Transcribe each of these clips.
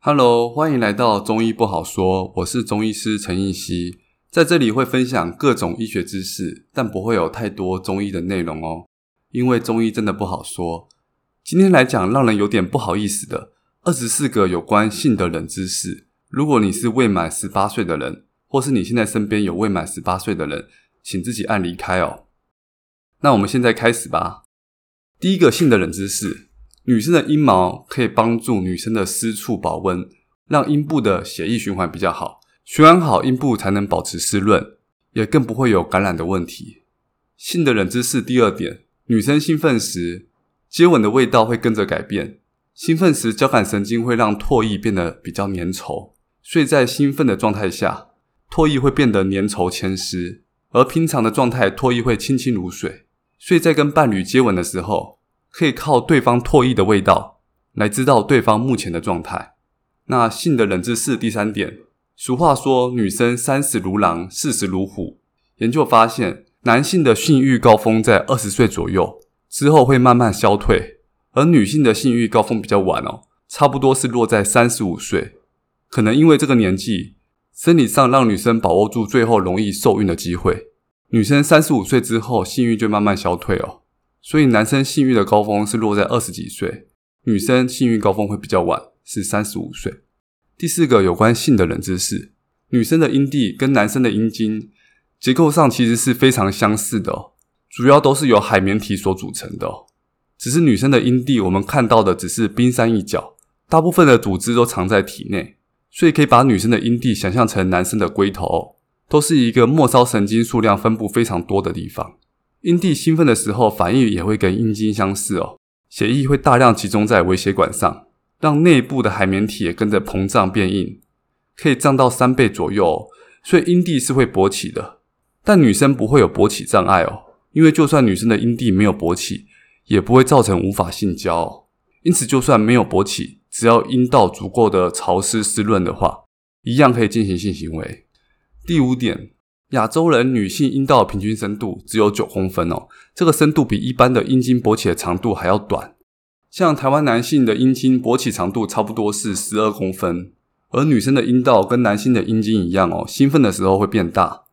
Hello，欢迎来到中医不好说。我是中医师陈应希，在这里会分享各种医学知识，但不会有太多中医的内容哦，因为中医真的不好说。今天来讲让人有点不好意思的二十四个有关性的冷知识。如果你是未满十八岁的人，或是你现在身边有未满十八岁的人，请自己按离开哦。那我们现在开始吧。第一个性的冷知识。女生的阴毛可以帮助女生的私处保温，让阴部的血液循环比较好，循环好阴部才能保持湿润，也更不会有感染的问题。性的冷知识第二点，女生兴奋时，接吻的味道会跟着改变。兴奋时交感神经会让唾液变得比较粘稠，所以在兴奋的状态下，唾液会变得粘稠牵湿，而平常的状态唾液会清清如水。所以在跟伴侣接吻的时候，可以靠对方唾液的味道来知道对方目前的状态。那性的冷知识第三点，俗话说女生三十如狼，四十如虎。研究发现，男性的性欲高峰在二十岁左右，之后会慢慢消退，而女性的性欲高峰比较晚哦，差不多是落在三十五岁。可能因为这个年纪，生理上让女生把握住最后容易受孕的机会。女生三十五岁之后，性欲就慢慢消退哦。所以，男生性欲的高峰是落在二十几岁，女生性欲高峰会比较晚，是三十五岁。第四个有关性的冷知识，女生的阴蒂跟男生的阴茎结构上其实是非常相似的，主要都是由海绵体所组成的。只是女生的阴蒂我们看到的只是冰山一角，大部分的组织都藏在体内，所以可以把女生的阴蒂想象成男生的龟头，都是一个末梢神经数量分布非常多的地方。阴蒂兴奋的时候，反应也会跟阴茎相似哦。血液会大量集中在微血管上，让内部的海绵体也跟着膨胀变硬，可以胀到三倍左右哦。所以阴蒂是会勃起的，但女生不会有勃起障碍哦。因为就算女生的阴蒂没有勃起，也不会造成无法性交哦。因此，就算没有勃起，只要阴道足够的潮湿湿润的话，一样可以进行性行为。第五点。亚洲人女性阴道平均深度只有九公分哦，这个深度比一般的阴茎勃起的长度还要短。像台湾男性的阴茎勃起长度差不多是十二公分，而女生的阴道跟男性的阴茎一样哦，兴奋的时候会变大，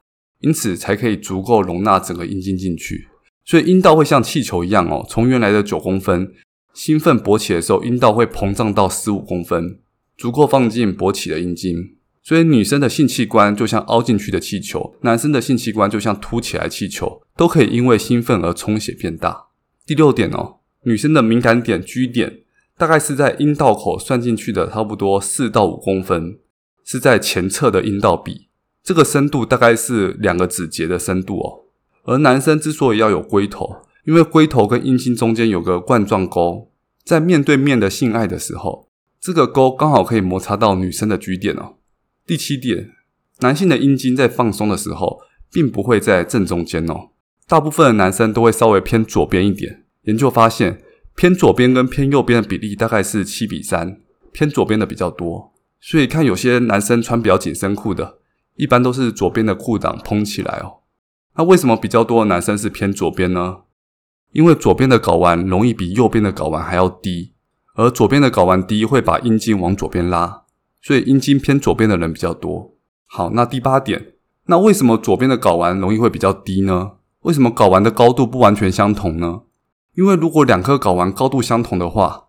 因此才可以足够容纳整个阴茎进去。所以阴道会像气球一样哦，从原来的九公分，兴奋勃起的时候，阴道会膨胀到十五公分，足够放进勃起的阴茎。所以女生的性器官就像凹进去的气球，男生的性器官就像凸起来气球，都可以因为兴奋而充血变大。第六点哦，女生的敏感点 G 点大概是在阴道口算进去的差不多四到五公分，是在前侧的阴道壁，这个深度大概是两个指节的深度哦。而男生之所以要有龟头，因为龟头跟阴茎中间有个冠状沟，在面对面的性爱的时候，这个沟刚好可以摩擦到女生的 G 点哦。第七点，男性的阴茎在放松的时候，并不会在正中间哦。大部分的男生都会稍微偏左边一点。研究发现，偏左边跟偏右边的比例大概是七比三，偏左边的比较多。所以看有些男生穿比较紧身裤的，一般都是左边的裤裆蓬起来哦。那为什么比较多的男生是偏左边呢？因为左边的睾丸容易比右边的睾丸还要低，而左边的睾丸低会把阴茎往左边拉。所以阴茎偏左边的人比较多。好，那第八点，那为什么左边的睾丸容易会比较低呢？为什么睾丸的高度不完全相同呢？因为如果两颗睾丸高度相同的话，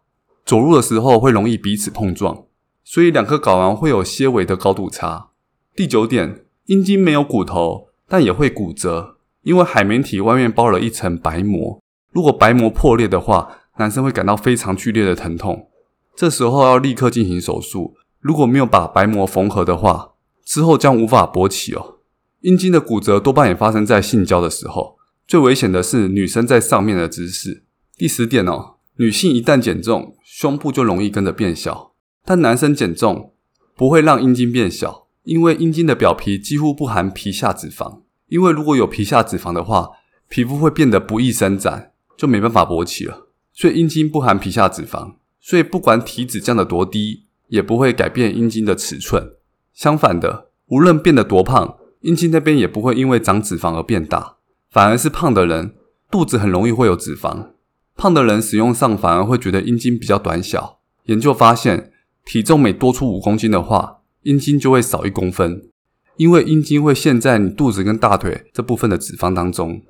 走路的时候会容易彼此碰撞，所以两颗睾丸会有些微的高度差。第九点，阴茎没有骨头，但也会骨折，因为海绵体外面包了一层白膜，如果白膜破裂的话，男生会感到非常剧烈的疼痛，这时候要立刻进行手术。如果没有把白膜缝合的话，之后将无法勃起哦。阴茎的骨折多半也发生在性交的时候，最危险的是女生在上面的姿势。第十点哦，女性一旦减重，胸部就容易跟着变小，但男生减重不会让阴茎变小，因为阴茎的表皮几乎不含皮下脂肪。因为如果有皮下脂肪的话，皮肤会变得不易伸展，就没办法勃起了。所以阴茎不含皮下脂肪，所以不管体脂降得多低，也不会改变阴茎的尺寸。相反的，无论变得多胖，阴茎那边也不会因为长脂肪而变大。反而是胖的人，肚子很容易会有脂肪。胖的人使用上反而会觉得阴茎比较短小。研究发现，体重每多出五公斤的话，阴茎就会少一公分，因为阴茎会陷在你肚子跟大腿这部分的脂肪当中。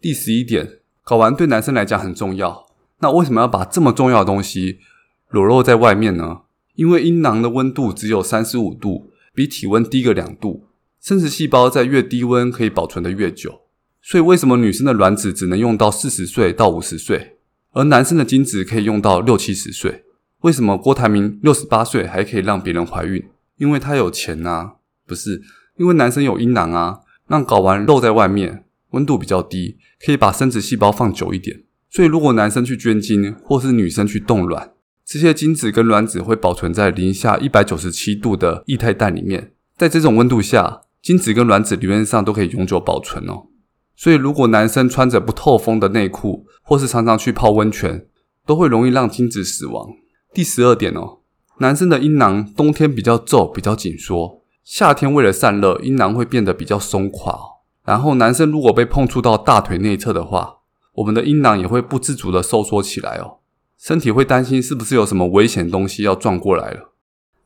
第十一点，睾丸对男生来讲很重要，那为什么要把这么重要的东西裸露在外面呢？因为阴囊的温度只有三十五度，比体温低个两度，生殖细胞在越低温可以保存得越久。所以为什么女生的卵子只能用到四十岁到五十岁，而男生的精子可以用到六七十岁？为什么郭台铭六十八岁还可以让别人怀孕？因为他有钱啊，不是？因为男生有阴囊啊，让睾丸露在外面，温度比较低，可以把生殖细胞放久一点。所以如果男生去捐精，或是女生去冻卵，这些精子跟卵子会保存在零下一百九十七度的液态氮里面，在这种温度下，精子跟卵子理论上都可以永久保存哦。所以，如果男生穿着不透风的内裤，或是常常去泡温泉，都会容易让精子死亡。第十二点哦，男生的阴囊冬天比较皱、比较紧缩，夏天为了散热，阴囊会变得比较松垮。然后，男生如果被碰触到大腿内侧的话，我们的阴囊也会不自主的收缩起来哦，身体会担心是不是有什么危险东西要撞过来了。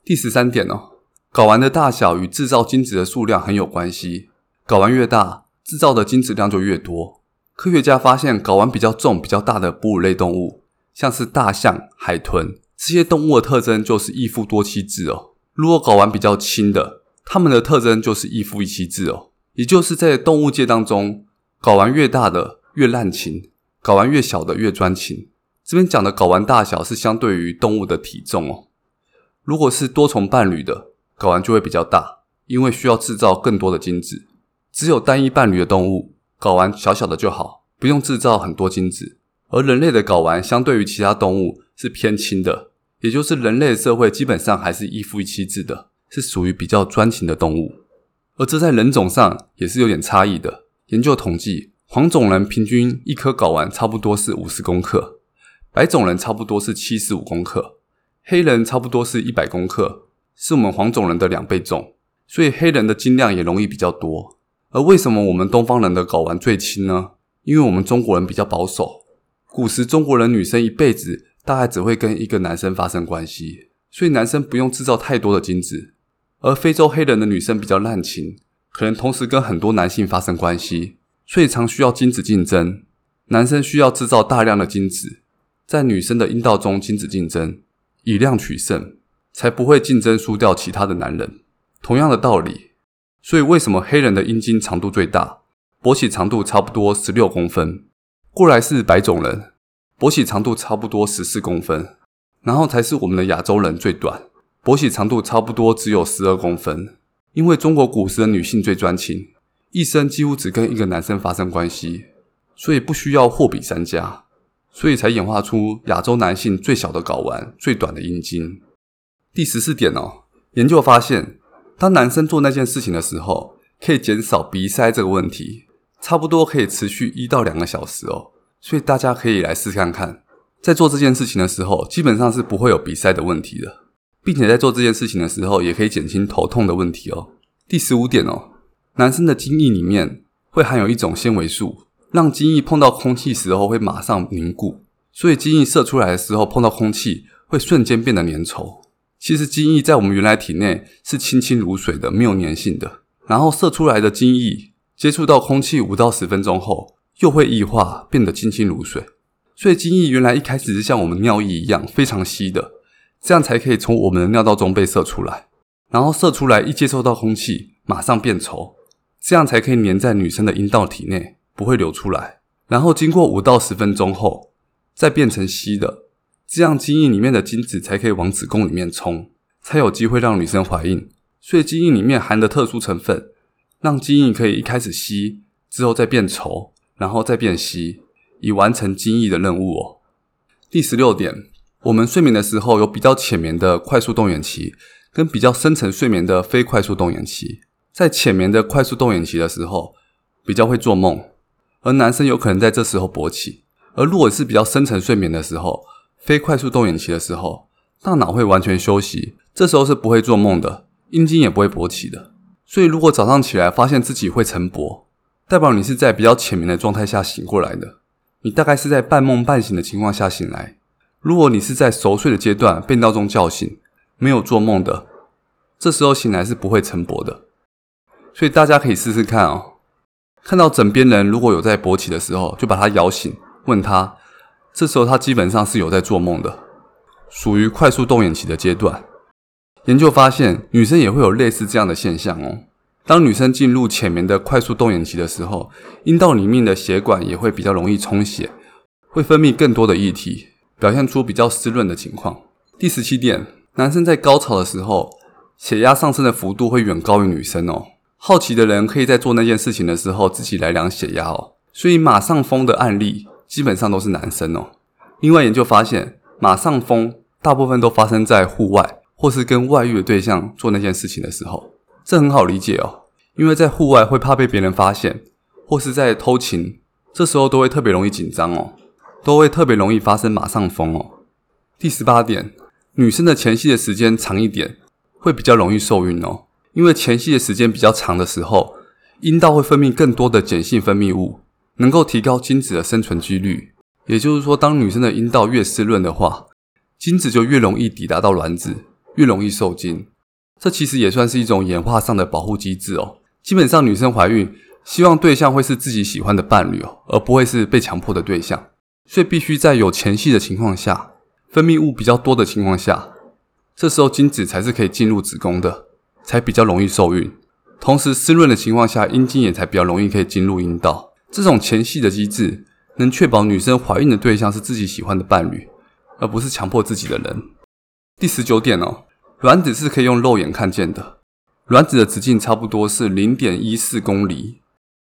第十三点哦，睾丸的大小与制造精子的数量很有关系，睾丸越大，制造的精子量就越多。科学家发现，睾丸比较重、比较大的哺乳类动物，像是大象、海豚这些动物的特征就是一夫多妻制哦。如果睾丸比较轻的，它们的特征就是一夫一妻制哦。也就是在动物界当中，睾丸越大的越滥情，睾丸越小的越专情。这边讲的睾丸大小是相对于动物的体重哦。如果是多重伴侣的，睾丸就会比较大，因为需要制造更多的精子。只有单一伴侣的动物，睾丸小小的就好，不用制造很多精子。而人类的睾丸相对于其他动物是偏轻的，也就是人类社会基本上还是一夫一妻制的，是属于比较专情的动物。而这在人种上也是有点差异的。研究统计，黄种人平均一颗睾丸差不多是五十公克，白种人差不多是七十五公克，黑人差不多是一百公克，是我们黄种人的两倍重，所以黑人的精量也容易比较多。而为什么我们东方人的睾丸最轻呢？因为我们中国人比较保守。古时中国人女生一辈子大概只会跟一个男生发生关系，所以男生不用制造太多的精子。而非洲黑人的女生比较滥情，可能同时跟很多男性发生关系，所以常需要精子竞争。男生需要制造大量的精子，在女生的阴道中精子竞争，以量取胜，才不会竞争输掉其他的男人。同样的道理。所以，为什么黑人的阴茎长度最大？勃起长度差不多十六公分。过来是白种人，勃起长度差不多十四公分。然后才是我们的亚洲人最短，勃起长度差不多只有十二公分。因为中国古时的女性最专情，一生几乎只跟一个男生发生关系，所以不需要货比三家，所以才演化出亚洲男性最小的睾丸、最短的阴茎。第十四点哦，研究发现。当男生做那件事情的时候，可以减少鼻塞这个问题，差不多可以持续一到两个小时哦。所以大家可以来试看看，在做这件事情的时候，基本上是不会有鼻塞的问题的，并且在做这件事情的时候，也可以减轻头痛的问题哦。第十五点哦，男生的精液里面会含有一种纤维素，让精液碰到空气时候会马上凝固，所以精液射出来的时候碰到空气会瞬间变得粘稠。其实精液在我们原来体内是清清如水的，没有粘性的。然后射出来的精液接触到空气五到十分钟后，又会液化，变得清清如水。所以精液原来一开始是像我们尿液一样非常稀的，这样才可以从我们的尿道中被射出来。然后射出来一接触到空气，马上变稠，这样才可以粘在女生的阴道体内，不会流出来。然后经过五到十分钟后，再变成稀的。这样精液里面的精子才可以往子宫里面冲，才有机会让女生怀孕。所以精液里面含的特殊成分，让精液可以一开始稀，之后再变稠，然后再变稀，以完成精液的任务哦。第十六点，我们睡眠的时候有比较浅眠的快速动眼期，跟比较深层睡眠的非快速动眼期。在浅眠的快速动眼期的时候，比较会做梦，而男生有可能在这时候勃起。而如果是比较深层睡眠的时候，非快速动眼期的时候，大脑会完全休息，这时候是不会做梦的，阴茎也不会勃起的。所以，如果早上起来发现自己会晨勃，代表你是在比较浅眠的状态下醒过来的。你大概是在半梦半醒的情况下醒来。如果你是在熟睡的阶段被闹钟叫醒，没有做梦的，这时候醒来是不会晨勃的。所以大家可以试试看哦。看到枕边人如果有在勃起的时候，就把他摇醒，问他，这时候他基本上是有在做梦的，属于快速动眼期的阶段。研究发现，女生也会有类似这样的现象哦。当女生进入浅眠的快速动眼期的时候，阴道里面的血管也会比较容易充血，会分泌更多的液体，表现出比较湿润的情况。第十七点，男生在高潮的时候，血压上升的幅度会远高于女生哦。好奇的人可以在做那件事情的时候自己来量血压哦。所以马上疯的案例基本上都是男生哦。另外研究发现，马上疯大部分都发生在户外或是跟外遇的对象做那件事情的时候。这很好理解哦，因为在户外会怕被别人发现，或是在偷情，这时候都会特别容易紧张哦，都会特别容易发生马上疯哦。第十八点，女生的前戏的时间长一点，会比较容易受孕哦，因为前戏的时间比较长的时候，阴道会分泌更多的碱性分泌物，能够提高精子的生存几率。也就是说，当女生的阴道越湿润的话，精子就越容易抵达到卵子，越容易受精。这其实也算是一种演化上的保护机制哦。基本上，女生怀孕希望对象会是自己喜欢的伴侣哦，而不会是被强迫的对象。所以必须在有前戏的情况下，分泌物比较多的情况下，这时候精子才是可以进入子宫的，才比较容易受孕。同时，湿润的情况下，阴茎也才比较容易可以进入阴道。这种前戏的机制能确保女生怀孕的对象是自己喜欢的伴侣，而不是强迫自己的人。第十九点哦。卵子是可以用肉眼看见的，卵子的直径差不多是零点一四公里。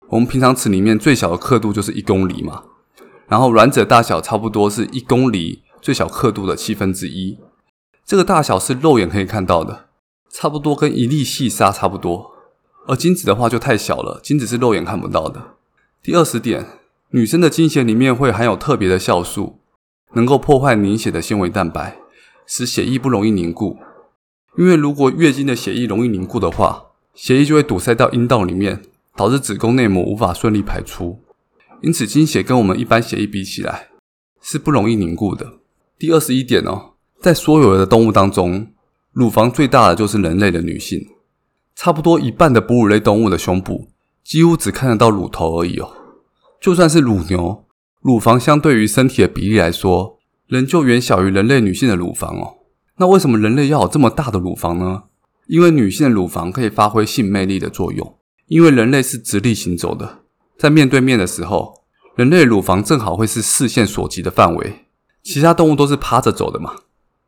我们平常尺里面最小的刻度就是一公里嘛，然后卵子的大小差不多是一公里最小刻度的七分之一。这个大小是肉眼可以看到的，差不多跟一粒细沙差不多。而精子的话就太小了，精子是肉眼看不到的。第二十点，女生的经血里面会含有特别的酵素，能够破坏凝血的纤维蛋白，使血液不容易凝固。因为如果月经的血液容易凝固的话，血液就会堵塞到阴道里面，导致子宫内膜无法顺利排出。因此，经血跟我们一般血液比起来是不容易凝固的。第二十一点哦，在所有的动物当中，乳房最大的就是人类的女性，差不多一半的哺乳类动物的胸部几乎只看得到乳头而已哦。就算是乳牛，乳房相对于身体的比例来说，仍旧远小于人类女性的乳房哦。那为什么人类要有这么大的乳房呢？因为女性的乳房可以发挥性魅力的作用。因为人类是直立行走的，在面对面的时候，人类乳房正好会是视线所及的范围。其他动物都是趴着走的嘛，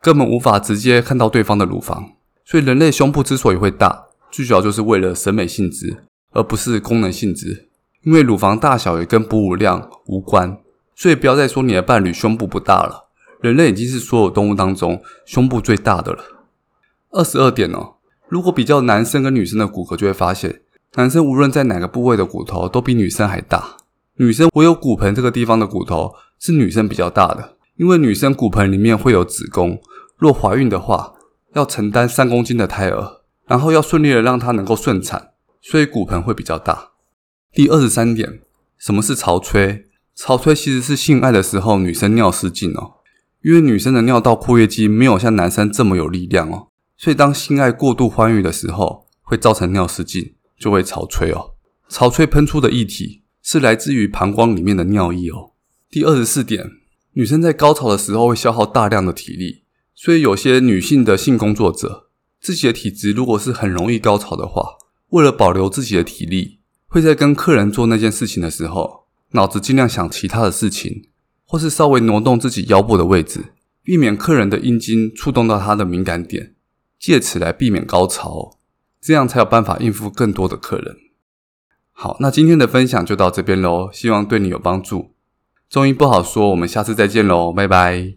根本无法直接看到对方的乳房。所以人类胸部之所以会大，最主要就是为了审美性质，而不是功能性质。因为乳房大小也跟哺乳量无关，所以不要再说你的伴侣胸部不大了。人类已经是所有动物当中胸部最大的了。二十二点哦，如果比较男生跟女生的骨骼，就会发现，男生无论在哪个部位的骨头都比女生还大。女生唯有骨盆这个地方的骨头是女生比较大的，因为女生骨盆里面会有子宫，若怀孕的话要承担三公斤的胎儿，然后要顺利的让它能够顺产，所以骨盆会比较大。第二十三点，什么是潮吹？潮吹其实是性爱的时候女生尿失禁哦。因为女生的尿道括约肌没有像男生这么有力量哦，所以当性爱过度欢愉的时候，会造成尿失禁，就会潮吹哦。潮吹喷出的液体是来自于膀胱里面的尿液哦。第二十四点，女生在高潮的时候会消耗大量的体力，所以有些女性的性工作者自己的体质如果是很容易高潮的话，为了保留自己的体力，会在跟客人做那件事情的时候，脑子尽量想其他的事情。或是稍微挪动自己腰部的位置，避免客人的阴茎触动到他的敏感点，借此来避免高潮，这样才有办法应付更多的客人。好，那今天的分享就到这边喽，希望对你有帮助。中医不好说，我们下次再见喽，拜拜。